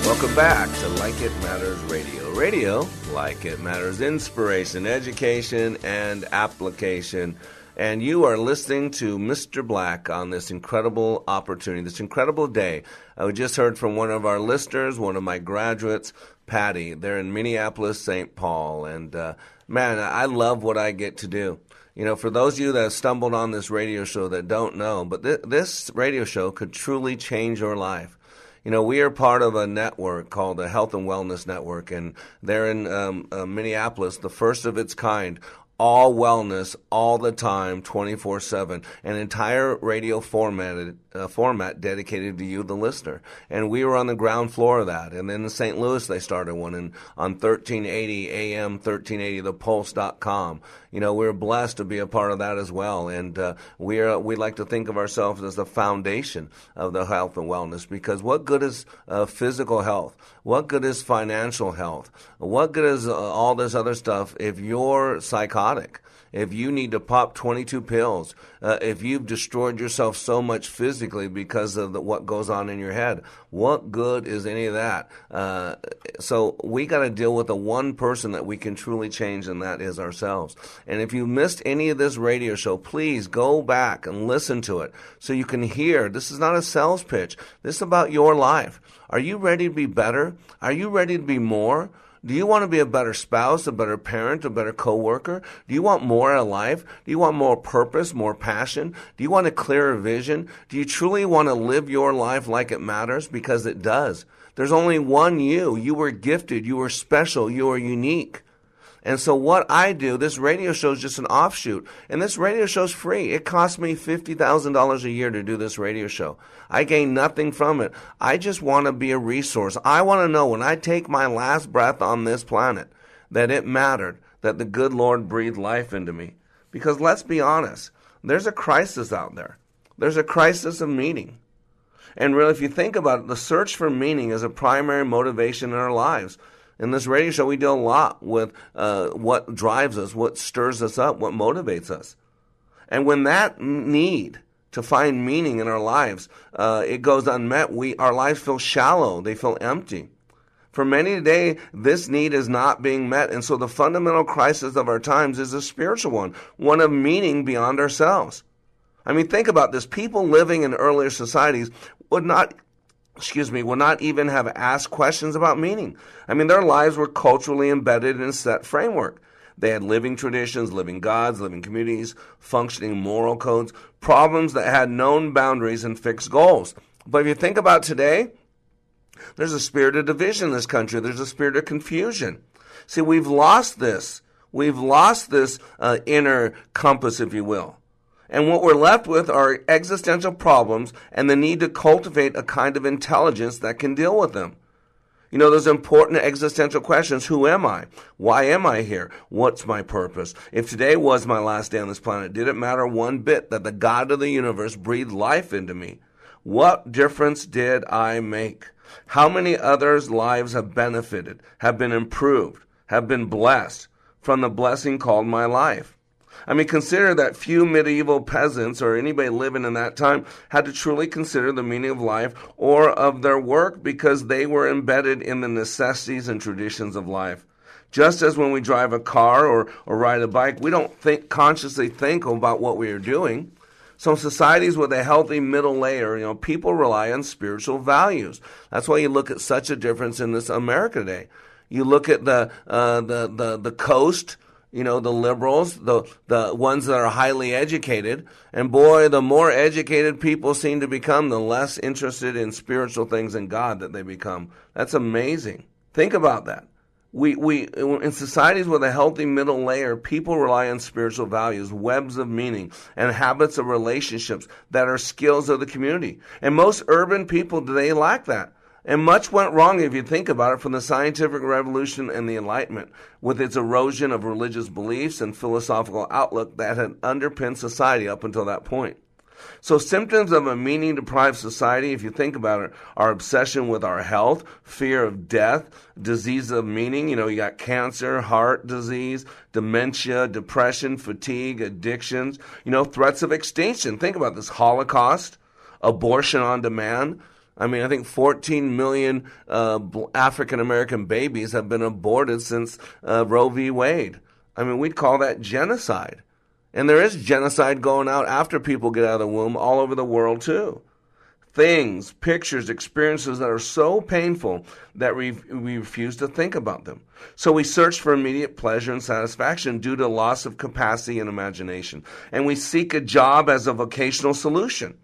Welcome back to Like It Matters Radio. Radio, like it matters, inspiration, education, and application. And you are listening to Mr. Black on this incredible opportunity, this incredible day. I just heard from one of our listeners, one of my graduates, Patty. They're in Minneapolis, St. Paul. And uh, man, I love what I get to do. You know, for those of you that have stumbled on this radio show that don't know, but th- this radio show could truly change your life. You know, we are part of a network called the Health and Wellness Network, and they're in um, uh, Minneapolis, the first of its kind. All wellness, all the time, 24 7. An entire radio formatted, uh, format dedicated to you, the listener. And we were on the ground floor of that. And then in St. Louis, they started one in, on 1380 AM, 1380thepulse.com. you know, we're blessed to be a part of that as well. And uh, we are we like to think of ourselves as the foundation of the health and wellness because what good is uh, physical health? What good is financial health? What good is uh, all this other stuff if you're psychotic? If you need to pop 22 pills, uh, if you've destroyed yourself so much physically because of the, what goes on in your head, what good is any of that? Uh, so we got to deal with the one person that we can truly change, and that is ourselves. And if you missed any of this radio show, please go back and listen to it so you can hear. This is not a sales pitch. This is about your life. Are you ready to be better? Are you ready to be more? Do you want to be a better spouse, a better parent, a better coworker? Do you want more of life? Do you want more purpose, more passion? Do you want a clearer vision? Do you truly want to live your life like it matters? Because it does. There's only one you. You were gifted. You were special. You are unique. And so what I do, this radio show is just an offshoot. And this radio show is free. It costs me $50,000 a year to do this radio show. I gain nothing from it. I just want to be a resource. I want to know when I take my last breath on this planet that it mattered, that the good Lord breathed life into me. Because let's be honest, there's a crisis out there. There's a crisis of meaning. And really, if you think about it, the search for meaning is a primary motivation in our lives. In this radio show, we deal a lot with uh, what drives us, what stirs us up, what motivates us. And when that need to find meaning in our lives, uh, it goes unmet, we, our lives feel shallow, they feel empty. For many today, this need is not being met. And so the fundamental crisis of our times is a spiritual one, one of meaning beyond ourselves. I mean, think about this. People living in earlier societies would not excuse me, would not even have asked questions about meaning. I mean, their lives were culturally embedded in a set framework. They had living traditions, living gods, living communities, functioning moral codes, problems that had known boundaries and fixed goals. But if you think about today, there's a spirit of division in this country. There's a spirit of confusion. See, we've lost this. We've lost this uh, inner compass, if you will. And what we're left with are existential problems and the need to cultivate a kind of intelligence that can deal with them. You know, those important existential questions. Who am I? Why am I here? What's my purpose? If today was my last day on this planet, did it matter one bit that the God of the universe breathed life into me? What difference did I make? How many others' lives have benefited, have been improved, have been blessed from the blessing called my life? I mean, consider that few medieval peasants or anybody living in that time had to truly consider the meaning of life or of their work because they were embedded in the necessities and traditions of life. Just as when we drive a car or, or ride a bike, we don't think consciously think about what we are doing. So societies with a healthy middle layer, you know, people rely on spiritual values. That's why you look at such a difference in this America today. You look at the uh, the the the coast you know, the liberals, the, the ones that are highly educated. And boy, the more educated people seem to become, the less interested in spiritual things and God that they become. That's amazing. Think about that. We, we, in societies with a healthy middle layer, people rely on spiritual values, webs of meaning, and habits of relationships that are skills of the community. And most urban people today lack that. And much went wrong if you think about it from the scientific revolution and the Enlightenment, with its erosion of religious beliefs and philosophical outlook that had underpinned society up until that point. So, symptoms of a meaning deprived society, if you think about it, are obsession with our health, fear of death, disease of meaning. You know, you got cancer, heart disease, dementia, depression, fatigue, addictions, you know, threats of extinction. Think about this Holocaust, abortion on demand I mean, I think 14 million uh, African American babies have been aborted since uh, Roe v. Wade. I mean, we'd call that genocide. And there is genocide going out after people get out of the womb all over the world, too. Things, pictures, experiences that are so painful that we, we refuse to think about them. So we search for immediate pleasure and satisfaction due to loss of capacity and imagination. And we seek a job as a vocational solution.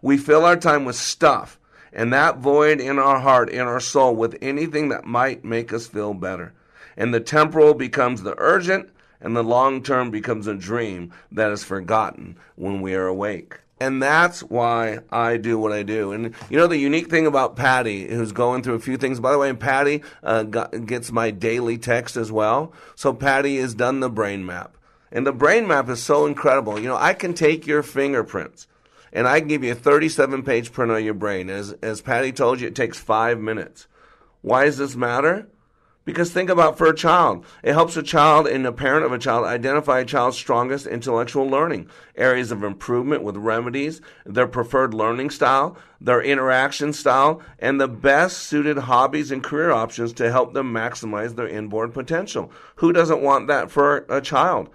We fill our time with stuff and that void in our heart, in our soul, with anything that might make us feel better. And the temporal becomes the urgent, and the long term becomes a dream that is forgotten when we are awake. And that's why I do what I do. And you know, the unique thing about Patty, who's going through a few things, by the way, Patty uh, got, gets my daily text as well. So Patty has done the brain map. And the brain map is so incredible. You know, I can take your fingerprints and I can give you a 37 page print of your brain. As, as Patty told you, it takes five minutes. Why does this matter? Because think about for a child, it helps a child and a parent of a child identify a child's strongest intellectual learning, areas of improvement with remedies, their preferred learning style, their interaction style, and the best suited hobbies and career options to help them maximize their inborn potential. Who doesn't want that for a child?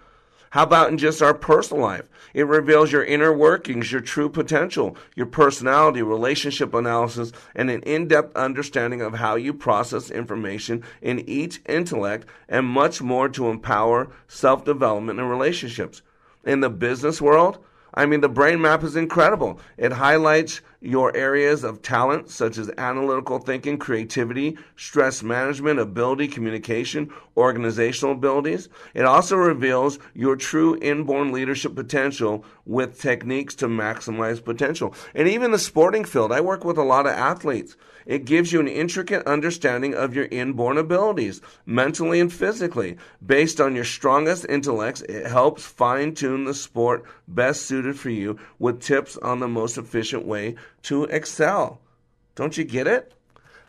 How about in just our personal life? It reveals your inner workings, your true potential, your personality, relationship analysis, and an in depth understanding of how you process information in each intellect, and much more to empower self development and relationships. In the business world, I mean, the brain map is incredible. It highlights your areas of talent, such as analytical thinking, creativity, stress management, ability, communication, organizational abilities. It also reveals your true inborn leadership potential with techniques to maximize potential. And even the sporting field, I work with a lot of athletes. It gives you an intricate understanding of your inborn abilities, mentally and physically. Based on your strongest intellects, it helps fine tune the sport best suited for you with tips on the most efficient way to excel. Don't you get it?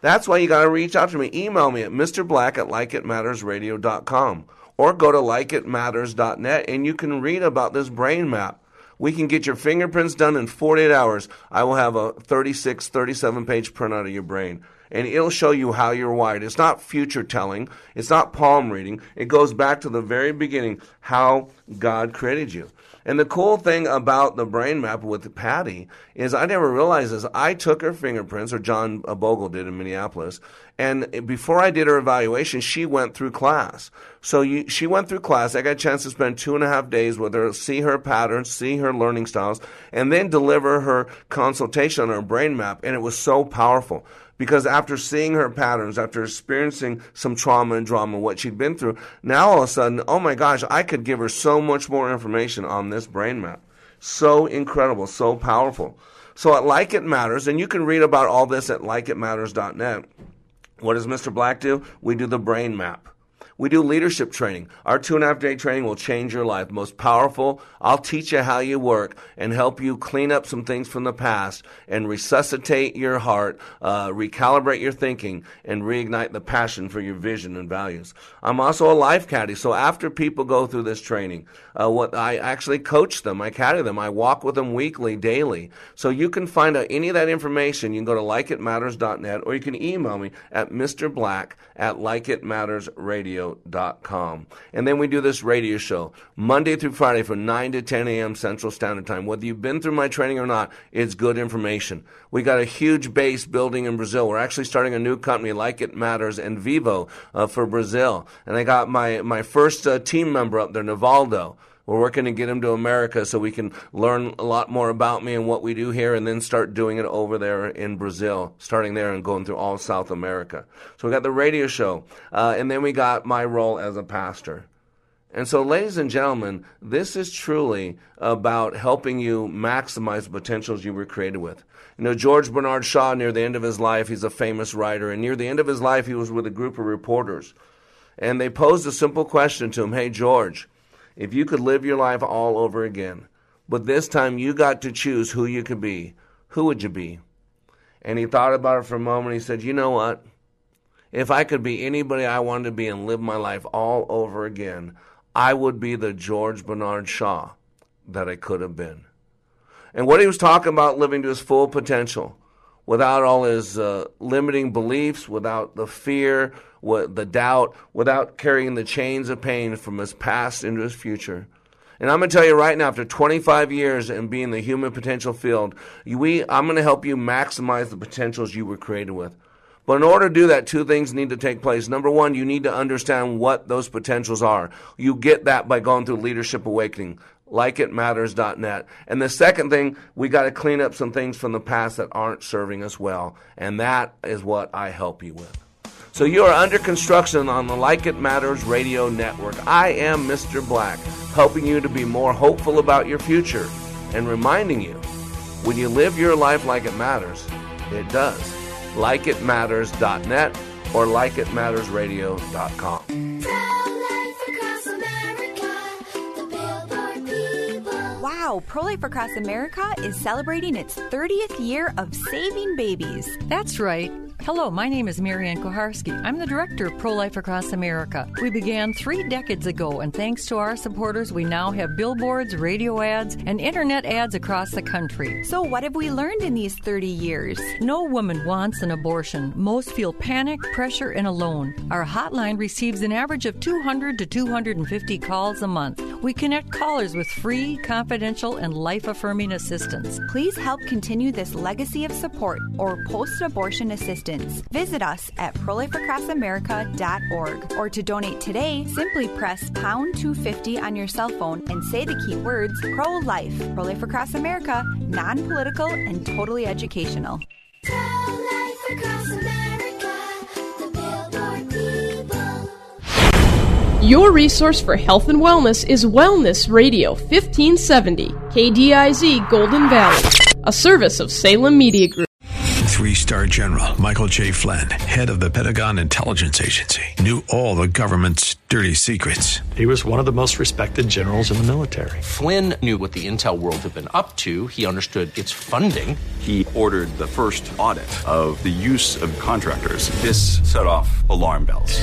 That's why you got to reach out to me. Email me at mrblack at likeitmattersradio.com or go to likeitmatters.net and you can read about this brain map. We can get your fingerprints done in 48 hours. I will have a 36, 37 page printout of your brain. And it'll show you how you're wired. It's not future telling, it's not palm reading. It goes back to the very beginning how God created you. And the cool thing about the brain map with Patty is I never realized this. I took her fingerprints, or John Bogle did in Minneapolis, and before I did her evaluation, she went through class. So you, she went through class. I got a chance to spend two and a half days with her, see her patterns, see her learning styles, and then deliver her consultation on her brain map. And it was so powerful because after seeing her patterns, after experiencing some trauma and drama, what she'd been through, now all of a sudden, oh my gosh, I could give her so much more information on this brain map. So incredible, so powerful. So at Like It Matters, and you can read about all this at likeitmatters.net. What does Mr. Black do? We do the brain map. We do leadership training. Our two and a half day training will change your life. Most powerful. I'll teach you how you work and help you clean up some things from the past and resuscitate your heart, uh, recalibrate your thinking, and reignite the passion for your vision and values. I'm also a life caddy. So after people go through this training, uh, what I actually coach them, I caddy them, I walk with them weekly, daily. So you can find out any of that information. You can go to likeitmatters.net or you can email me at Mr. Black at likeitmattersradio radio.com. And then we do this radio show Monday through Friday from 9 to 10 a.m. Central Standard Time. Whether you've been through my training or not, it's good information. We got a huge base building in Brazil. We're actually starting a new company, Like It Matters and Vivo, uh, for Brazil. And I got my, my first uh, team member up there, Navaldo. We're working to get him to America so we can learn a lot more about me and what we do here and then start doing it over there in Brazil, starting there and going through all South America. So we got the radio show, uh, and then we got my role as a pastor. And so, ladies and gentlemen, this is truly about helping you maximize the potentials you were created with. You know, George Bernard Shaw, near the end of his life, he's a famous writer, and near the end of his life, he was with a group of reporters. And they posed a simple question to him Hey, George, if you could live your life all over again, but this time you got to choose who you could be, who would you be? And he thought about it for a moment. He said, You know what? If I could be anybody I wanted to be and live my life all over again, I would be the George Bernard Shaw that I could have been. And what he was talking about living to his full potential without all his uh, limiting beliefs, without the fear, the doubt, without carrying the chains of pain from his past into his future. And I'm going to tell you right now, after 25 years in being the human potential field, we, I'm going to help you maximize the potentials you were created with. But in order to do that, two things need to take place. Number one, you need to understand what those potentials are. You get that by going through Leadership Awakening, likeitmatters.net. And the second thing, we got to clean up some things from the past that aren't serving us well. And that is what I help you with. So you are under construction on the Like It Matters radio network. I am Mr. Black, helping you to be more hopeful about your future and reminding you when you live your life like it matters, it does. LikeItMatters.net or LikeItMattersRadio.com. Wow, Pro Life Across America is celebrating its 30th year of saving babies. That's right. Hello, my name is Mary Ann Kuharski. I'm the director of Pro Life Across America. We began three decades ago, and thanks to our supporters, we now have billboards, radio ads, and internet ads across the country. So, what have we learned in these 30 years? No woman wants an abortion. Most feel panic, pressure, and alone. Our hotline receives an average of 200 to 250 calls a month. We connect callers with free, confidential, and life affirming assistance. Please help continue this legacy of support or post abortion assistance. Visit us at prolifeacrossamerica.org or to donate today, simply press pound 250 on your cell phone and say the key words pro life. Pro Life Across America, non political and totally educational. Your resource for health and wellness is Wellness Radio 1570, KDIZ Golden Valley, a service of Salem Media Group. Three star general Michael T. Flynn, head of the Pentagon Intelligence Agency, knew all the government's dirty secrets. He was one of the most respected generals in the military. Flynn knew what the intel world had been up to, he understood its funding. He ordered the first audit of the use of contractors. This set off alarm bells.